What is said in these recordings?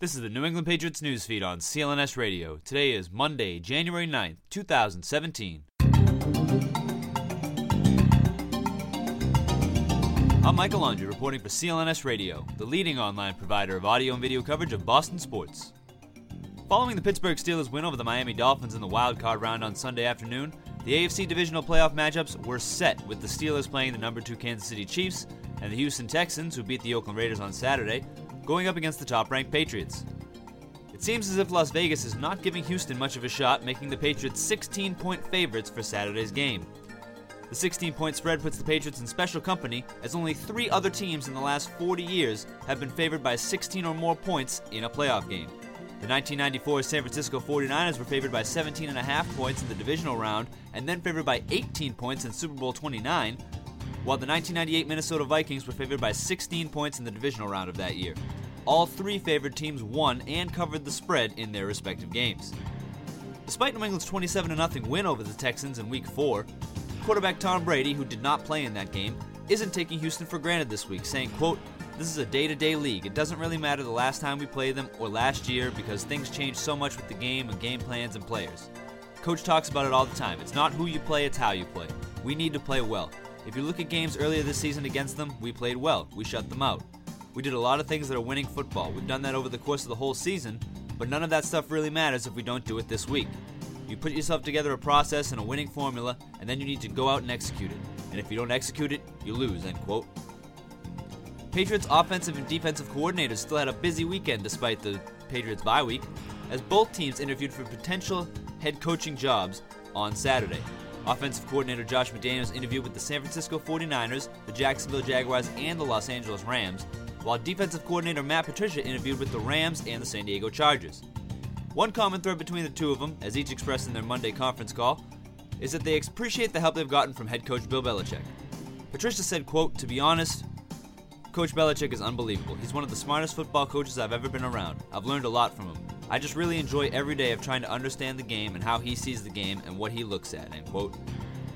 This is the New England Patriots news feed on CLNS Radio. Today is Monday, January 9th, 2017. I'm Michael Laundry reporting for CLNS Radio, the leading online provider of audio and video coverage of Boston sports. Following the Pittsburgh Steelers win over the Miami Dolphins in the wild card round on Sunday afternoon, the AFC divisional playoff matchups were set with the Steelers playing the number 2 Kansas City Chiefs and the Houston Texans, who beat the Oakland Raiders on Saturday, going up against the top ranked Patriots. It seems as if Las Vegas is not giving Houston much of a shot, making the Patriots 16 point favorites for Saturday's game. The 16 point spread puts the Patriots in special company, as only three other teams in the last 40 years have been favored by 16 or more points in a playoff game. The 1994 San Francisco 49ers were favored by 17.5 points in the divisional round and then favored by 18 points in Super Bowl 29, while the 1998 Minnesota Vikings were favored by 16 points in the divisional round of that year. All three favored teams won and covered the spread in their respective games. Despite New England's 27 0 win over the Texans in Week 4, quarterback Tom Brady, who did not play in that game, isn't taking Houston for granted this week, saying, quote, this is a day-to-day league. It doesn't really matter the last time we played them or last year because things change so much with the game and game plans and players. Coach talks about it all the time. It's not who you play, it's how you play. We need to play well. If you look at games earlier this season against them, we played well. We shut them out. We did a lot of things that are winning football. We've done that over the course of the whole season, but none of that stuff really matters if we don't do it this week. You put yourself together a process and a winning formula, and then you need to go out and execute it. And if you don't execute it, you lose, end quote. Patriots offensive and defensive coordinators still had a busy weekend despite the Patriots bye week, as both teams interviewed for potential head coaching jobs on Saturday. Offensive coordinator Josh McDaniels interviewed with the San Francisco 49ers, the Jacksonville Jaguars, and the Los Angeles Rams, while defensive coordinator Matt Patricia interviewed with the Rams and the San Diego Chargers. One common thread between the two of them, as each expressed in their Monday conference call, is that they appreciate the help they've gotten from head coach Bill Belichick. Patricia said, quote, To be honest, Coach Belichick is unbelievable. He's one of the smartest football coaches I've ever been around. I've learned a lot from him. I just really enjoy every day of trying to understand the game and how he sees the game and what he looks at, end quote.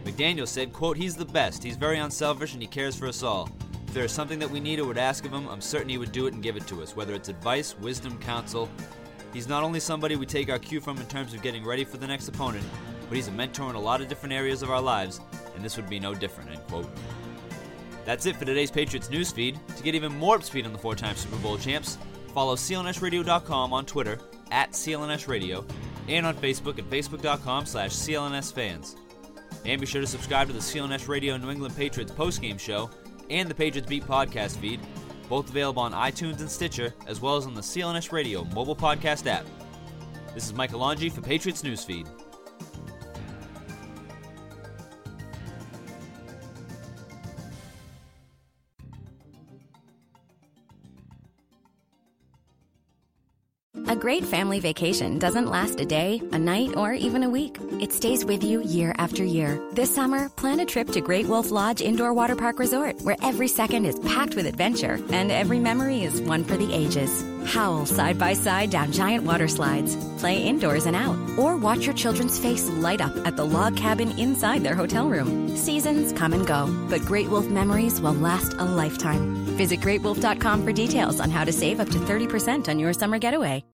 McDaniel said, quote, he's the best. He's very unselfish and he cares for us all. If there is something that we need or would ask of him, I'm certain he would do it and give it to us, whether it's advice, wisdom, counsel. He's not only somebody we take our cue from in terms of getting ready for the next opponent, but he's a mentor in a lot of different areas of our lives, and this would be no different, end quote. That's it for today's Patriots newsfeed. To get even more up speed on the four-time Super Bowl champs, follow clnsradio.com on Twitter at clnsradio and on Facebook at facebook.com slash clnsfans. And be sure to subscribe to the CLNS Radio New England Patriots postgame show and the Patriots Beat podcast feed, both available on iTunes and Stitcher, as well as on the CLNS Radio mobile podcast app. This is Michael Longi for Patriots Newsfeed. A great family vacation doesn't last a day, a night, or even a week. It stays with you year after year. This summer, plan a trip to Great Wolf Lodge Indoor Water Park Resort, where every second is packed with adventure and every memory is one for the ages. Howl side by side down giant water slides, play indoors and out, or watch your children's face light up at the log cabin inside their hotel room. Seasons come and go, but Great Wolf memories will last a lifetime. Visit greatwolf.com for details on how to save up to 30% on your summer getaway.